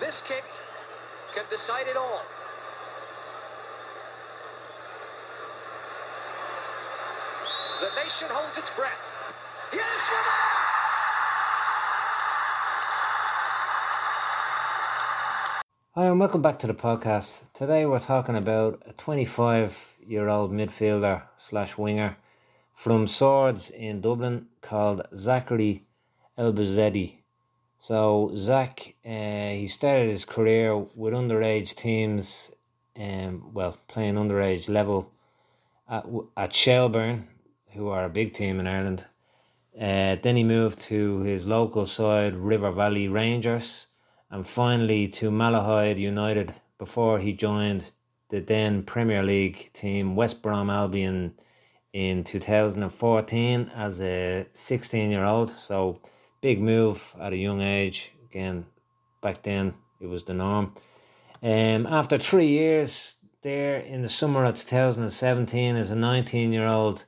This kick can decide it all. The nation holds its breath. Yes, Hi, and welcome back to the podcast. Today we're talking about a 25 year old midfielder slash winger from Swords in Dublin called Zachary Elbouzedi. So, Zach, uh, he started his career with underage teams, um, well, playing underage level at, at Shelbourne, who are a big team in Ireland. Uh, then he moved to his local side, River Valley Rangers and finally to Malahide United before he joined the then Premier League team West Brom Albion in 2014 as a 16 year old. So, big move at a young age. Again, back then it was the norm. Um, after three years there in the summer of 2017 as a 19 year old,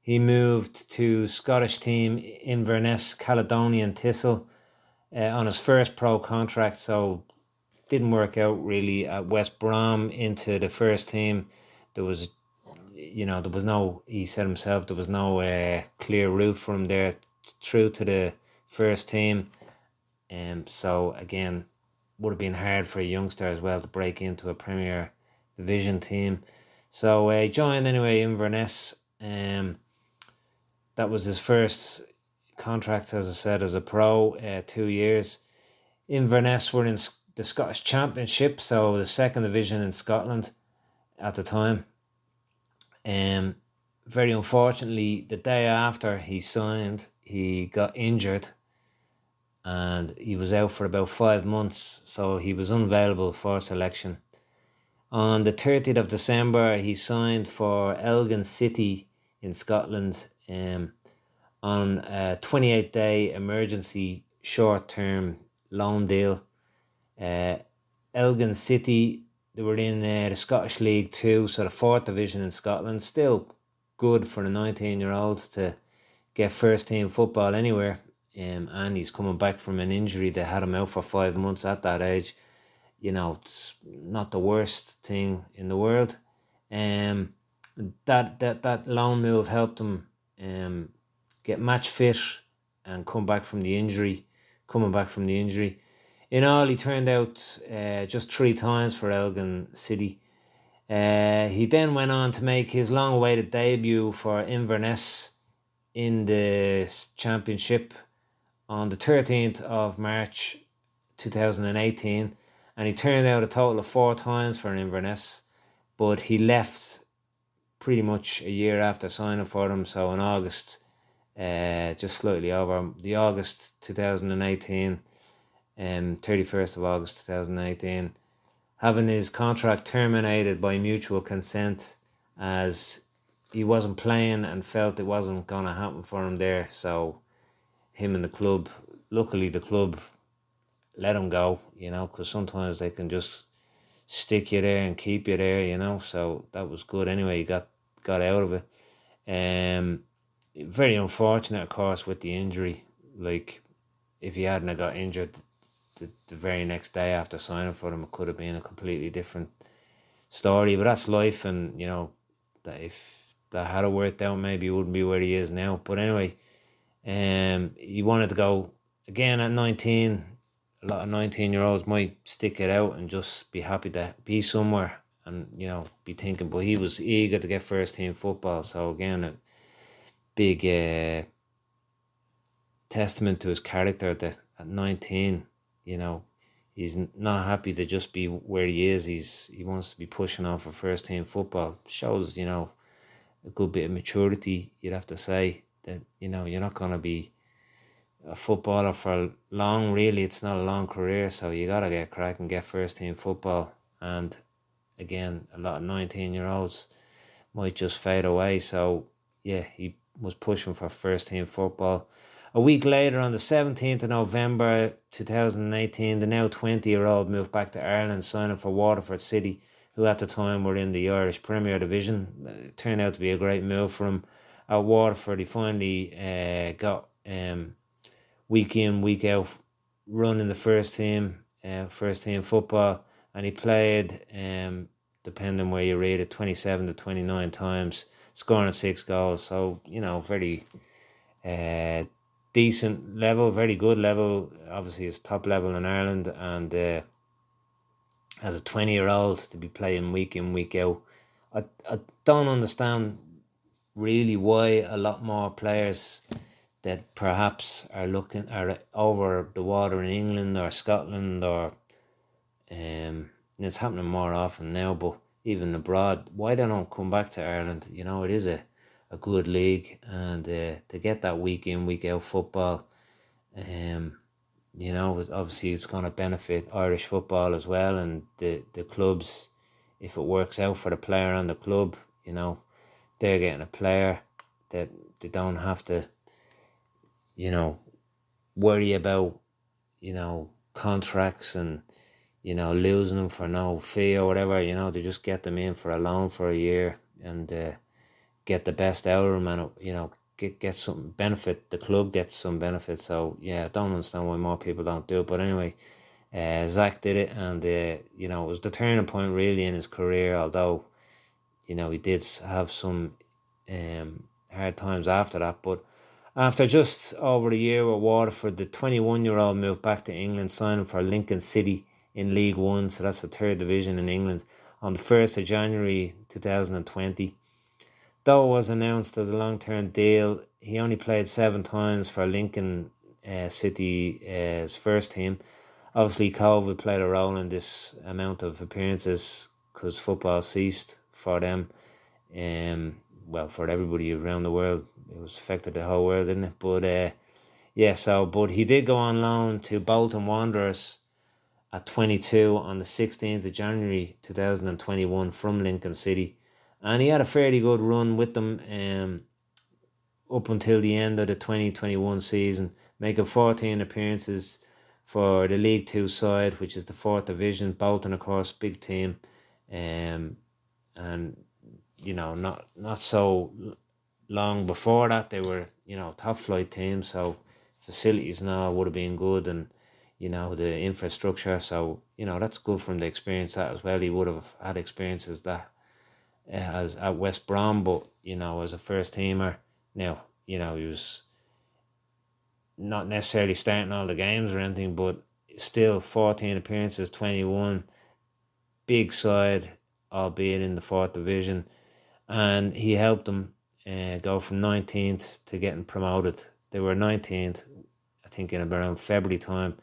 he moved to Scottish team Inverness Caledonian Thistle uh, on his first pro contract, so didn't work out really at West Brom into the first team. There was, you know, there was no. He said himself there was no uh, clear route from there through to the first team, and um, so again, would have been hard for a youngster as well to break into a Premier Division team. So uh, joined anyway Inverness. Um, that was his first contract, as I said, as a pro, uh, two years. Inverness were in the Scottish Championship, so the second division in Scotland at the time. Um, very unfortunately, the day after he signed, he got injured and he was out for about five months, so he was unavailable for selection. On the 30th of December, he signed for Elgin City in Scotland. Um, on a 28 day emergency short term loan deal. Uh, Elgin City, they were in uh, the Scottish League Two, so the fourth division in Scotland. Still good for the 19 year olds to get first team football anywhere. Um, and he's coming back from an injury that had him out for five months at that age. You know, it's not the worst thing in the world. Um, that that that loan move helped him um get match fit and come back from the injury, coming back from the injury. In all, he turned out uh, just three times for Elgin City. Uh, he then went on to make his long awaited debut for Inverness in the championship on the 13th of March 2018 and he turned out a total of four times for Inverness but he left pretty much a year after signing for them so in August uh, just slightly over the August 2018, um, 31st of August 2018, having his contract terminated by mutual consent as he wasn't playing and felt it wasn't going to happen for him there. So, him and the club, luckily, the club let him go, you know, because sometimes they can just stick you there and keep you there, you know. So that was good anyway. He got got out of it. Um, very unfortunate, of course, with the injury. Like, if he hadn't got injured the, the very next day after signing for him, it could have been a completely different story. But that's life, and you know that if that had worked out, maybe he wouldn't be where he is now. But anyway, um, he wanted to go again at nineteen. A lot of nineteen-year-olds might stick it out and just be happy to be somewhere and you know be thinking. But he was eager to get first team football, so again. a big uh, testament to his character that at 19, you know, he's not happy to just be where he is. He's he wants to be pushing on for first team football. Shows, you know, a good bit of maturity, you'd have to say that, you know, you're not gonna be a footballer for long really it's not a long career, so you gotta get crack and get first team football and again a lot of nineteen year olds might just fade away. So yeah, he was pushing for first team football. A week later, on the 17th of November 2018, the now 20 year old moved back to Ireland, signing for Waterford City, who at the time were in the Irish Premier Division. It turned out to be a great move for him. At Waterford, he finally uh, got um, week in, week out run in the first team. uh, first team football, and he played, um, depending where you read it, 27 to 29 times, scoring six goals. So, you know, very uh, decent level, very good level. Obviously, it's top level in Ireland, and uh, as a 20 year old to be playing week in, week out. I, I don't understand really why a lot more players that perhaps are looking are over the water in England or Scotland or um it's happening more often now but even abroad why they don't come back to Ireland you know it is a, a good league and uh, to get that week in week out football um you know obviously it's going to benefit Irish football as well and the the clubs if it works out for the player and the club you know they're getting a player that they don't have to you know, worry about, you know, contracts and, you know, losing them for no fee or whatever, you know, they just get them in for a loan for a year and uh, get the best out of them and, you know, get, get some benefit. The club gets some benefit. So, yeah, I don't understand why more people don't do it. But anyway, uh, Zach did it and, uh, you know, it was the turning point really in his career, although, you know, he did have some um, hard times after that. But after just over a year with Waterford, the 21 year old moved back to England, signing for Lincoln City in League One, so that's the third division in England, on the 1st of January 2020. Though it was announced as a long term deal, he only played seven times for Lincoln uh, City's uh, first team. Obviously, COVID played a role in this amount of appearances because football ceased for them. Um, well, for everybody around the world, it was affected the whole world, didn't it? But uh, yeah, so but he did go on loan to Bolton Wanderers at 22 on the 16th of January 2021 from Lincoln City, and he had a fairly good run with them um, up until the end of the 2021 season, making 14 appearances for the League Two side, which is the fourth division. Bolton, of course, big team, um, and you know not not so long before that they were you know top flight teams so facilities now would have been good and you know the infrastructure. So you know that's good from the experience that as well. He would have had experiences that uh, as at West Brom but you know as a first teamer now you know he was not necessarily starting all the games or anything but still 14 appearances 21 big side albeit in the fourth division and he helped them uh, go from 19th to getting promoted. They were 19th, I think, in around February time,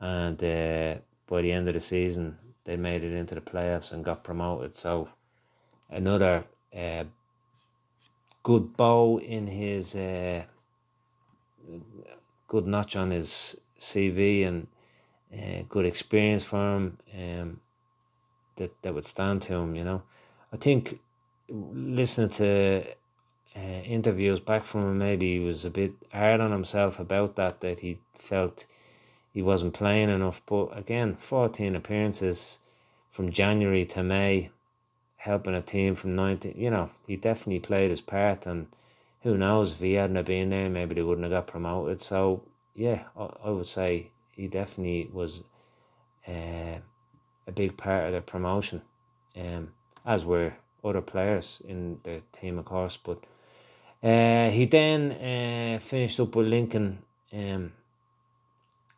and uh, by the end of the season, they made it into the playoffs and got promoted. So, another uh, good bow in his uh, good notch on his CV and uh, good experience for him um, that that would stand to him. You know, I think listening to uh, interviews back from him, maybe he was a bit hard on himself about that, that he felt he wasn't playing enough. But again, 14 appearances from January to May, helping a team from 19, you know, he definitely played his part. And who knows, if he hadn't been there, maybe they wouldn't have got promoted. So, yeah, I, I would say he definitely was uh, a big part of the promotion, um, as were other players in the team, of course. But uh, he then uh, finished up with Lincoln um,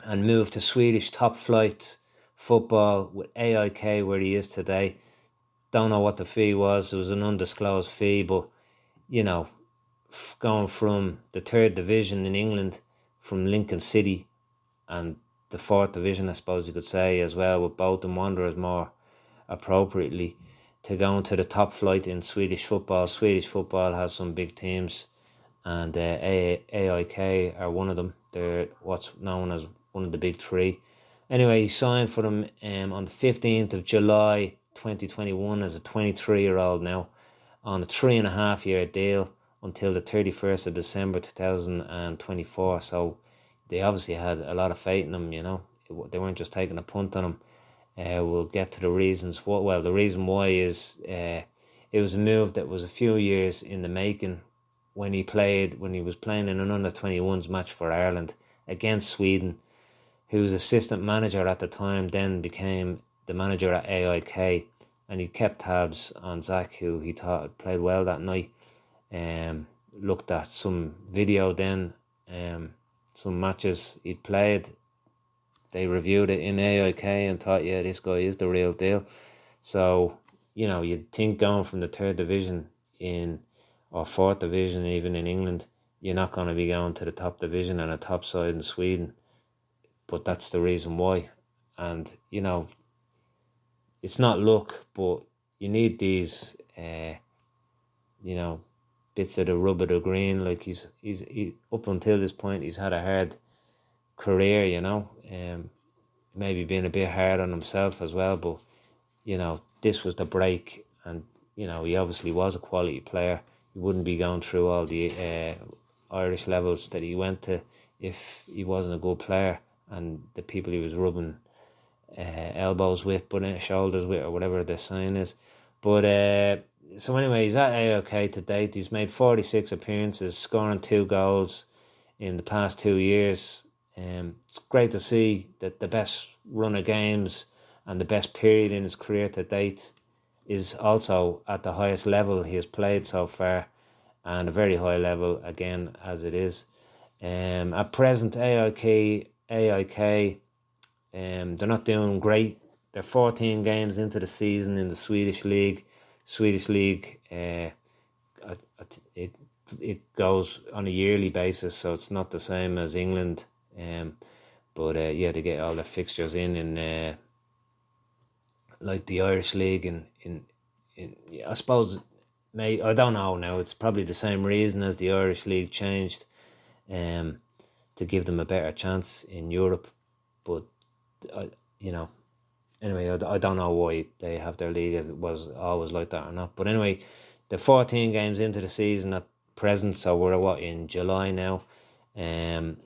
and moved to Swedish top flight football with AIK, where he is today. Don't know what the fee was. It was an undisclosed fee, but you know, going from the third division in England, from Lincoln City, and the fourth division, I suppose you could say as well, with Bolton Wanderers more appropriately to go into the top flight in Swedish football. Swedish football has some big teams, and uh, AIK are one of them. They're what's known as one of the big three. Anyway, he signed for them um, on the 15th of July 2021 as a 23 year old now on a three and a half year deal until the 31st of December 2024. So they obviously had a lot of faith in him, you know. They weren't just taking a punt on him. Uh, we'll get to the reasons. What well, the reason why is uh, it was a move that was a few years in the making when he played when he was playing in an under 21s match for Ireland against Sweden whose assistant manager at the time, then became the manager at AIK, and he kept tabs on Zach, who he thought played well that night. Um, looked at some video then, um, some matches he'd played. They reviewed it in AIK and thought, yeah, this guy is the real deal. So, you know, you'd think going from the third division in or fourth division, even in England, you're not going to be going to the top division and a top side in Sweden. But that's the reason why. And, you know, it's not luck, but you need these, uh, you know, bits of the rub of the green. Like he's he's he, up until this point, he's had a hard career, you know. Um, maybe being a bit hard on himself as well, but you know, this was the break, and you know, he obviously was a quality player. He wouldn't be going through all the uh, Irish levels that he went to if he wasn't a good player, and the people he was rubbing uh, elbows with, uh, shoulders with, or whatever the sign is. But uh, so anyway, he's at AIK to date. He's made forty six appearances, scoring two goals in the past two years. Um, it's great to see that the best run of games and the best period in his career to date is also at the highest level he has played so far, and a very high level again as it is. Um, at present, AIK AIK um, they're not doing great. They're 14 games into the season in the Swedish league. Swedish league, uh, it it goes on a yearly basis, so it's not the same as England. Um, but uh, yeah, to get all the fixtures in in uh, like the Irish league and in, in I suppose may I don't know now. It's probably the same reason as the Irish league changed, um, to give them a better chance in Europe. But I, you know, anyway, I, I don't know why they have their league. It was always like that or not. But anyway, the 14 games into the season at present, so we're what in July now, um,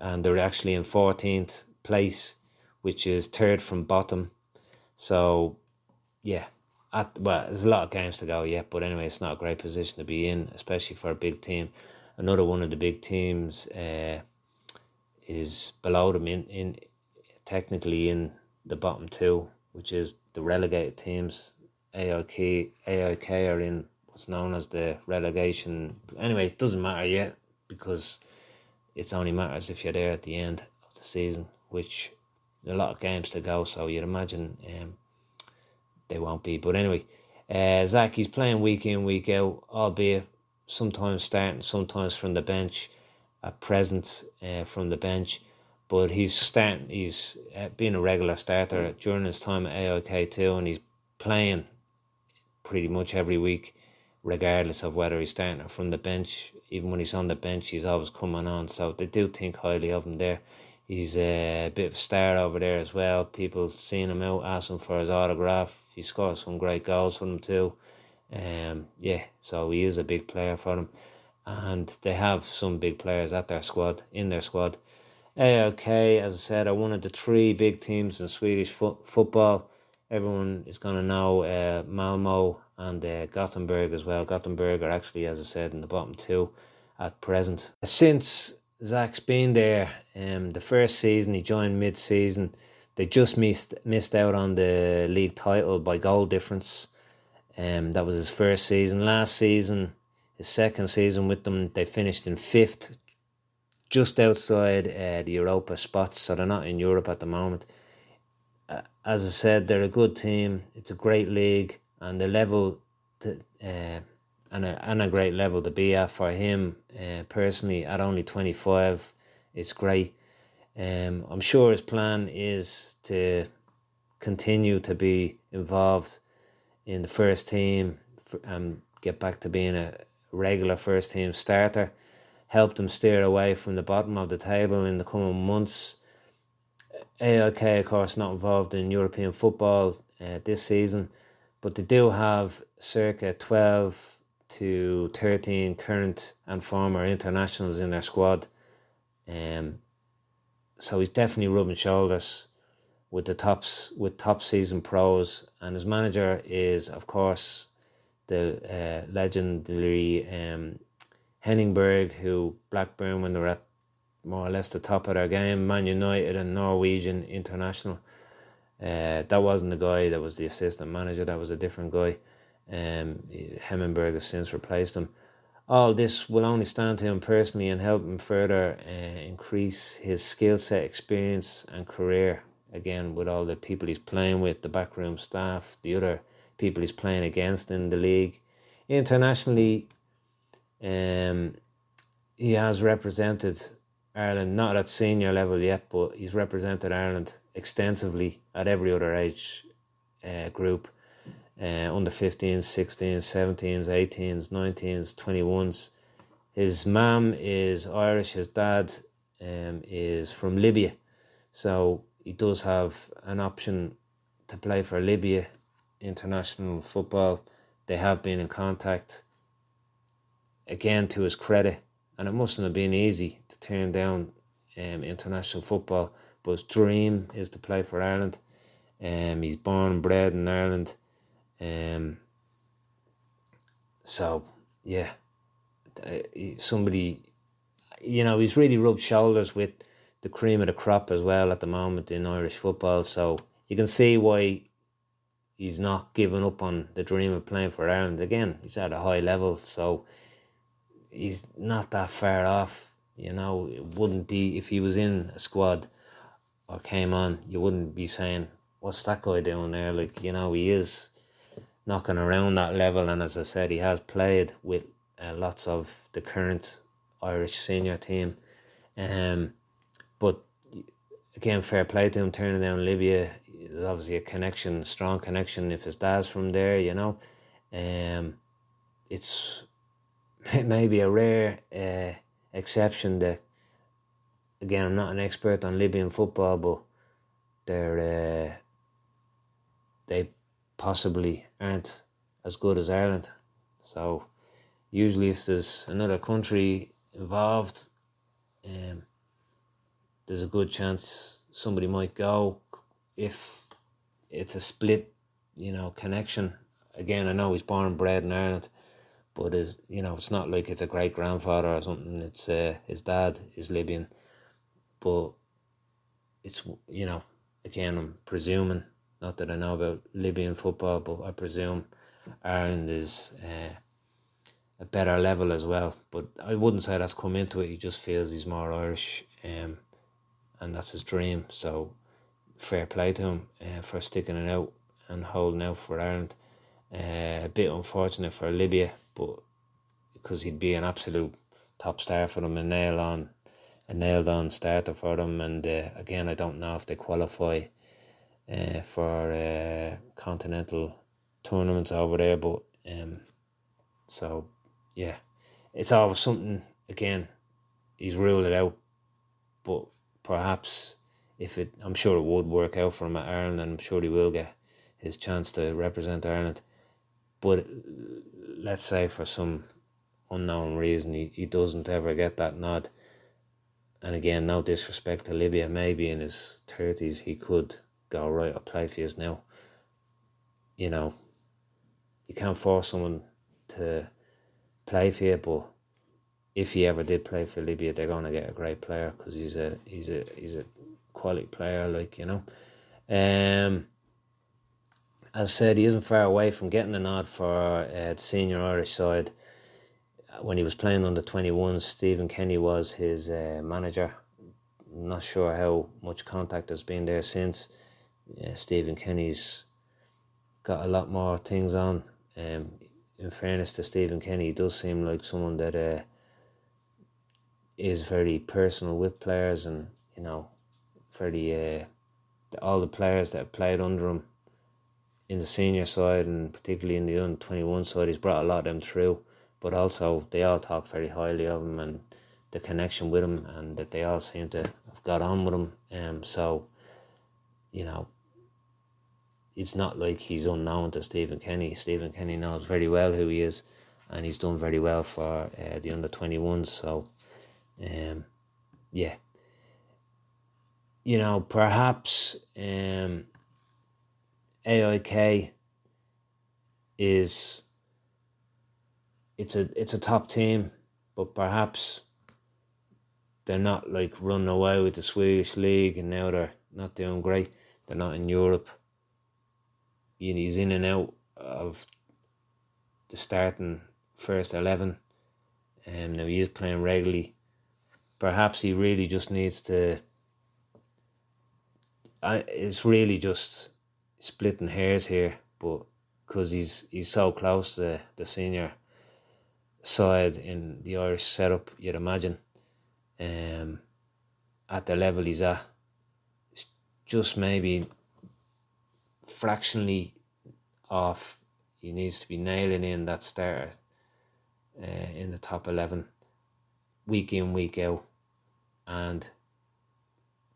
and they're actually in 14th place, which is third from bottom. So, yeah, at well, there's a lot of games to go yet, but anyway, it's not a great position to be in, especially for a big team. Another one of the big teams uh, is below them in, in technically in the bottom two, which is the relegated teams. AIK, AIK are in what's known as the relegation. Anyway, it doesn't matter yet because it only matters if you're there at the end of the season, which a lot of games to go. So you'd imagine um, they won't be. But anyway, uh, Zach, he's playing week in, week out, albeit sometimes starting, sometimes from the bench, at present uh, from the bench but he's starting. He's uh, been a regular starter during his time at AIK too, and he's playing pretty much every week, regardless of whether he's starting from the bench. Even when he's on the bench, he's always coming on. So they do think highly of him there. He's a bit of a star over there as well. People seeing him out, asking for his autograph. He scored some great goals for them too. Um, yeah, so he is a big player for them, and they have some big players at their squad in their squad. AIK, as I said, are one of the three big teams in Swedish fo- football. Everyone is going to know uh, Malmo and uh, Gothenburg as well. Gothenburg are actually, as I said, in the bottom two at present. Since Zach's been there, um, the first season he joined mid-season, they just missed missed out on the league title by goal difference. Um, that was his first season. Last season, his second season with them, they finished in fifth, just outside uh, the Europa spots, so they're not in Europe at the moment. Uh, as I said, they're a good team. It's a great league, and the level to, uh, and a and a great level to be at for him uh, personally at only twenty five. It's great. Um, I'm sure his plan is to continue to be involved in the first team and get back to being a regular first team starter help them steer away from the bottom of the table in the coming months. AIK, of course, not involved in European football uh, this season, but they do have circa 12 to 13 current and former internationals in their squad. Um, so he's definitely rubbing shoulders with the tops with top season pros, and his manager is, of course, the uh, legendary um, Henning Berg, who Blackburn when they were at more or less the top of their game. Man United and Norwegian International. Uh, that wasn't the guy that was the assistant manager. That was a different guy. Um, Henning Berg has since replaced him. All this will only stand to him personally and help him further uh, increase his skill set, experience, and career. Again, with all the people he's playing with, the backroom staff, the other people he's playing against in the league. Internationally, um, he has represented Ireland, not at senior level yet, but he's represented Ireland extensively at every other age uh, group uh, under 15s, 16s, 17s, 18s, 19s, 21s. His mum is Irish, his dad um, is from Libya. So he does have an option to play for Libya international football. They have been in contact. Again, to his credit, and it mustn't have been easy to turn down um, international football. But his dream is to play for Ireland. Um, he's born and bred in Ireland. Um, so yeah, somebody, you know, he's really rubbed shoulders with the cream of the crop as well at the moment in Irish football. So you can see why he's not giving up on the dream of playing for Ireland again. He's at a high level, so he's not that far off. You know, it wouldn't be if he was in a squad or came on, you wouldn't be saying, "What's that guy doing there?" Like you know, he is knocking around that level. And as I said, he has played with uh, lots of the current Irish senior team. Um, but again, fair play to him turning down Libya. There's obviously a connection, strong connection. If his dad's from there, you know, um, it's maybe a rare uh, exception that. Again, I'm not an expert on Libyan football, but they're uh, they possibly aren't as good as Ireland. So usually if there's another country involved, um, there's a good chance somebody might go if it's a split, you know, connection. Again, I know he's born and bred in Ireland, but is you know, it's not like it's a great grandfather or something. It's uh, his dad is Libyan, but it's you know, again, I'm presuming not that I know about Libyan football, but I presume Ireland is uh, a better level as well. But I wouldn't say that's come into it. He just feels he's more Irish, um, and that's his dream. So fair play to him uh, for sticking it out and holding out for Ireland. Uh, a bit unfortunate for Libya, but because he'd be an absolute top star for them and nail on a nailed on starter for them. And uh, again, I don't know if they qualify uh, for uh, continental tournaments over there. But um, so yeah, it's always something. Again, he's ruled it out, but perhaps if it, I'm sure it would work out for him at Ireland, and I'm sure he will get his chance to represent Ireland. But let's say for some unknown reason he, he doesn't ever get that nod. And again, no disrespect to Libya, maybe in his thirties he could go right. I'll play for you now. You know, you can't force someone to play for you, but if he ever did play for Libya, they're gonna get a great player because he's a he's a he's a quality player, like you know. Um, as I said, he isn't far away from getting a nod for uh, the senior Irish side. When he was playing under 21, Stephen Kenny was his uh, manager. not sure how much contact has been there since yeah, Stephen Kenny's got a lot more things on. Um, in fairness to Stephen Kenny, he does seem like someone that uh, is very personal with players, and you know, very uh, all the players that have played under him in the senior side and particularly in the under twenty one side, he's brought a lot of them through. But also, they all talk very highly of him and the connection with him, and that they all seem to have got on with him. Um, so, you know, it's not like he's unknown to Stephen Kenny. Stephen Kenny knows very well who he is, and he's done very well for uh, the under twenty ones. So, um, yeah, you know, perhaps um, AIK is it's a it's a top team, but perhaps they're not like running away with the Swedish league, and now they're not doing great. They're not in Europe. He's in and out of the starting first eleven. Um, now he is playing regularly. Perhaps he really just needs to. I, it's really just splitting hairs here, but because he's he's so close to the senior side in the Irish setup, you'd imagine. Um, at the level he's at, it's just maybe fractionally off. He needs to be nailing in that start uh, in the top eleven, week in week out, and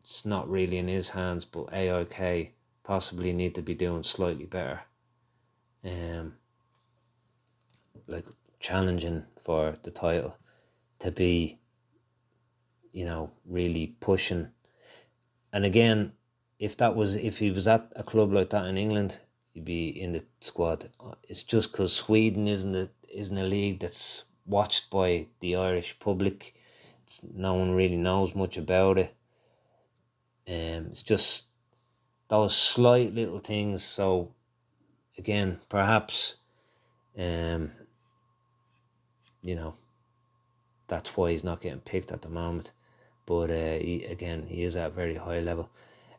it's not really in his hands. But AIK possibly need to be doing slightly better. Um, like challenging for the title to be, you know, really pushing. And again, if that was if he was at a club like that in England, he'd be in the squad. It's just because Sweden isn't a isn't a league that's watched by the Irish public. It's, no one really knows much about it. Um, it's just those slight little things. So again, perhaps, um, you know, that's why he's not getting picked at the moment. But uh, he, again, he is at a very high level.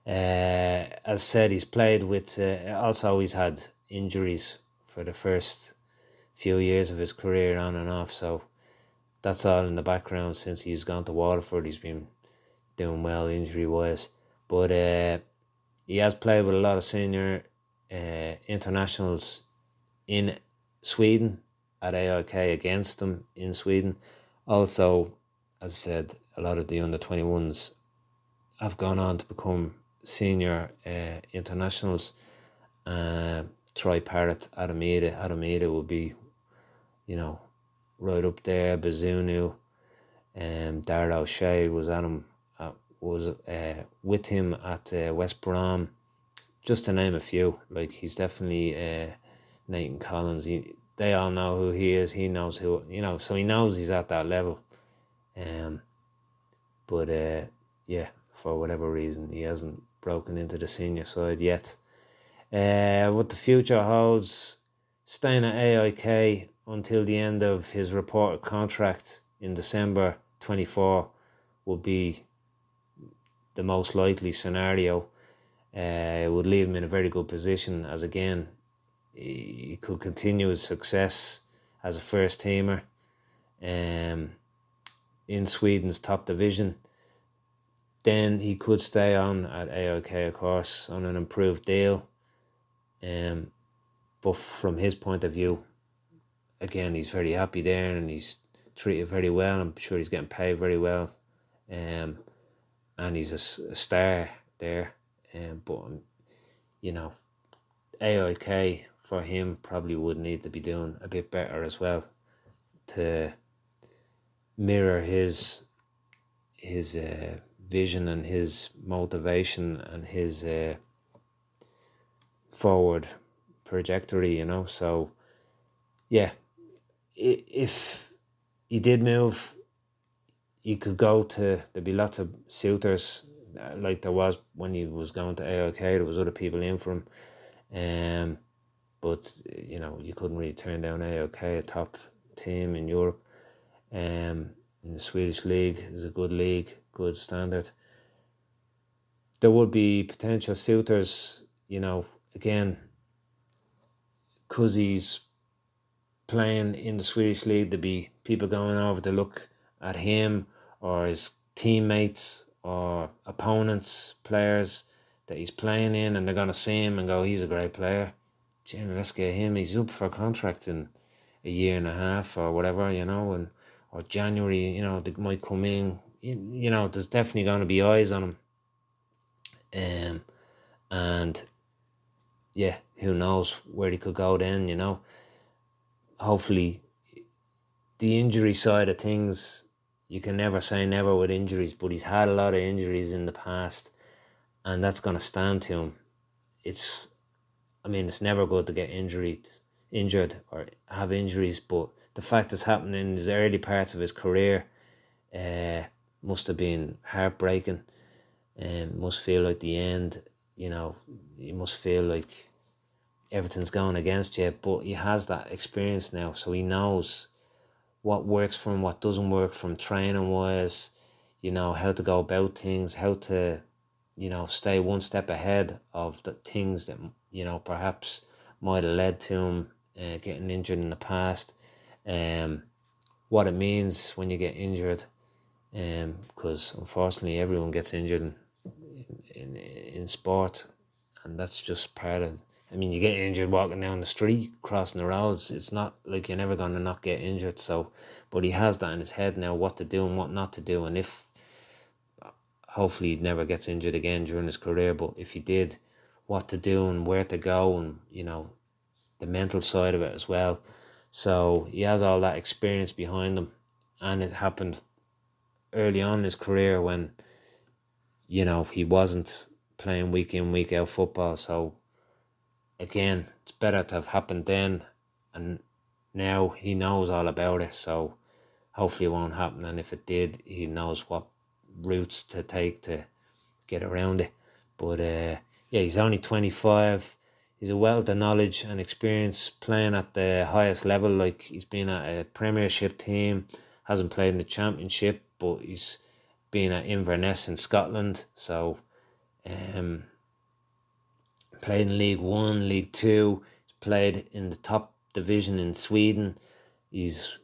Uh, as said, he's played with. Uh, also, he's had injuries for the first few years of his career on and off. So that's all in the background since he's gone to Waterford. He's been doing well injury wise. But uh, he has played with a lot of senior uh, internationals in Sweden at AIK against them in Sweden. Also, as I said, a lot of the under 21s have gone on to become senior uh, internationals. Uh, Troy Parrott, Adam Idah. Adamida will be, you know, right up there. Bazunu, um, Dara O'Shea was at him, was uh, with him at uh, West Brom just to name a few, like he's definitely uh, Nathan Collins. He, they all know who he is. He knows who you know, so he knows he's at that level. Um, but uh, yeah, for whatever reason, he hasn't broken into the senior side yet. Uh, what the future holds, staying at AIK until the end of his reported contract in December twenty four, will be the most likely scenario uh, would leave him in a very good position as again he could continue his success as a first teamer um, in Sweden's top division. Then he could stay on at AIK, of course, on an improved deal. Um, but from his point of view, again, he's very happy there and he's treated very well. I'm sure he's getting paid very well. Um, and he's a, a star there. Um, but you know, AIK for him probably would need to be doing a bit better as well to mirror his his uh, vision and his motivation and his uh, forward trajectory. You know, so yeah, if he did move, he could go to. There'd be lots of suitors uh, like there was when he was going to AIK. There was other people in for him, um, but you know you couldn't really turn down AIK, a top team in Europe. Um, in the Swedish league is a good league, good standard. There would be potential suitors, you know, again, because he's playing in the Swedish league, there'd be people going over to look at him or his teammates or opponents, players that he's playing in, and they're gonna see him and go, "He's a great player." Jim, let's get him. He's up for a contract in a year and a half or whatever, you know, and or January, you know, they might come in. You know, there's definitely going to be eyes on him. Um, and yeah, who knows where he could go then? You know, hopefully, the injury side of things you can never say never with injuries, but he's had a lot of injuries in the past, and that's going to stand to him. It's, I mean, it's never good to get injured, injured or have injuries, but the fact it's happening in his early parts of his career, uh, must have been heartbreaking and must feel like the end you know you must feel like everything's going against you but he has that experience now so he knows what works for him what doesn't work from training wise you know how to go about things how to you know stay one step ahead of the things that you know perhaps might have led to him uh, getting injured in the past. Um what it means when you get injured um because unfortunately everyone gets injured in, in in sport and that's just part of I mean you get injured walking down the street crossing the roads it's not like you're never going to not get injured so but he has that in his head now what to do and what not to do and if hopefully he never gets injured again during his career but if he did what to do and where to go and you know the mental side of it as well. So he has all that experience behind him and it happened early on in his career when you know he wasn't playing week in week out football so again it's better to have happened then and now he knows all about it so hopefully it won't happen and if it did he knows what routes to take to get around it. But uh, yeah, he's only 25. He's a wealth of knowledge and experience playing at the highest level. Like he's been at a Premiership team, hasn't played in the Championship, but he's been at Inverness in Scotland. So, um, played in League One, League Two. He's played in the top division in Sweden. He's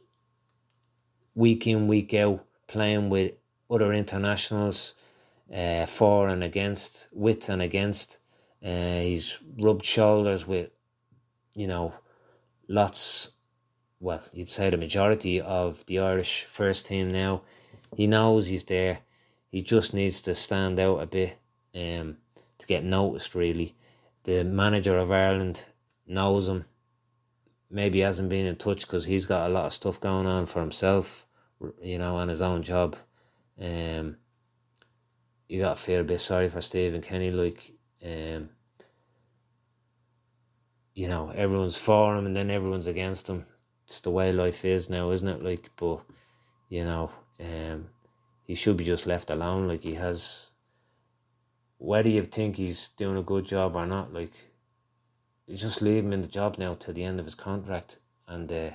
week in, week out playing with other internationals uh, for and against, with and against. Uh, he's rubbed shoulders with, you know, lots, well, you'd say the majority of the Irish first team now. He knows he's there. He just needs to stand out a bit um, to get noticed, really. The manager of Ireland knows him. Maybe hasn't been in touch because he's got a lot of stuff going on for himself, you know, on his own job. Um, you got to feel a bit sorry for Stephen Kenny, like, um, you know, everyone's for him and then everyone's against him. It's the way life is now, isn't it? Like, but you know, um, he should be just left alone. Like he has, whether you think he's doing a good job or not, like, you just leave him in the job now till the end of his contract and uh,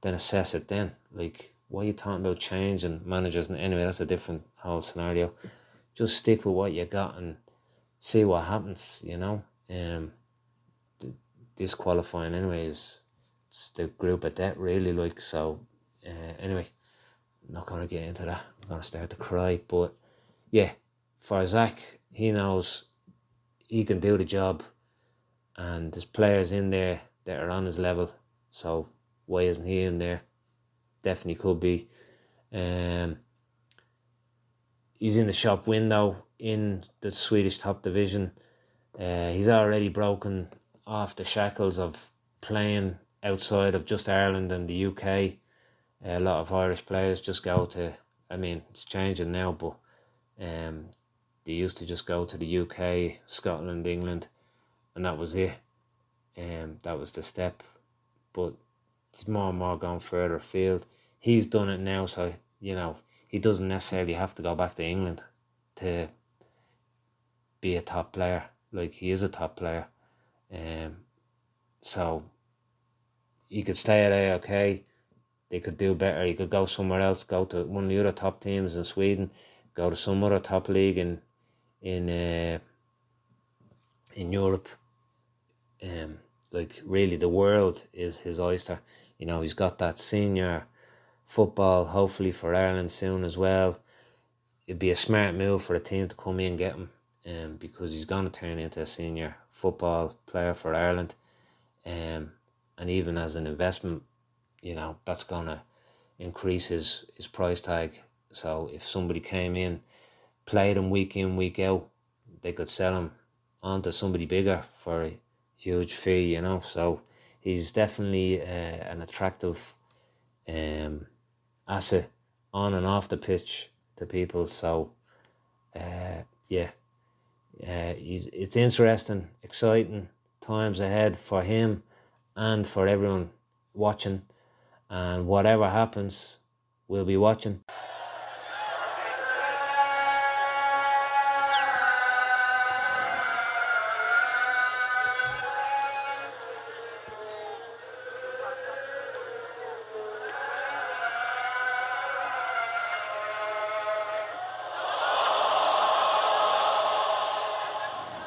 then assess it then. Like, why are you talking about change and managers? And anyway, that's a different whole scenario. Just stick with what you got and see what happens. You know, um, disqualifying anyway is the group of debt really. Like so. Uh, anyway, not gonna get into that. I'm gonna start to cry. But yeah, for Zach, he knows he can do the job, and there's players in there that are on his level. So why isn't he in there? definitely could be. Um, he's in the shop window in the Swedish top division. Uh, he's already broken off the shackles of playing outside of just Ireland and the UK. A lot of Irish players just go to. I mean, it's changing now, but um, they used to just go to the UK, Scotland, England, and that was it. Um, that was the step. But it's more and more going further afield. He's done it now, so you know he doesn't necessarily have to go back to England to be a top player. Like he is a top player, um, so he could stay at AIK. They could do better. He could go somewhere else. Go to one of the other top teams in Sweden. Go to some other top league in in uh, in Europe. Um, like really, the world is his oyster. You know, he's got that senior football, hopefully for Ireland soon as well. It'd be a smart move for a team to come in and get him, um, because he's to turn into a senior football player for Ireland, um, and even as an investment, you know that's to increase his his price tag. So if somebody came in, played him week in week out, they could sell him onto somebody bigger for a huge fee, you know. So he's definitely uh, an attractive um, asset on and off the pitch to people. So, uh, yeah, uh, he's, it's interesting, exciting times ahead for him and for everyone watching. And whatever happens, we'll be watching.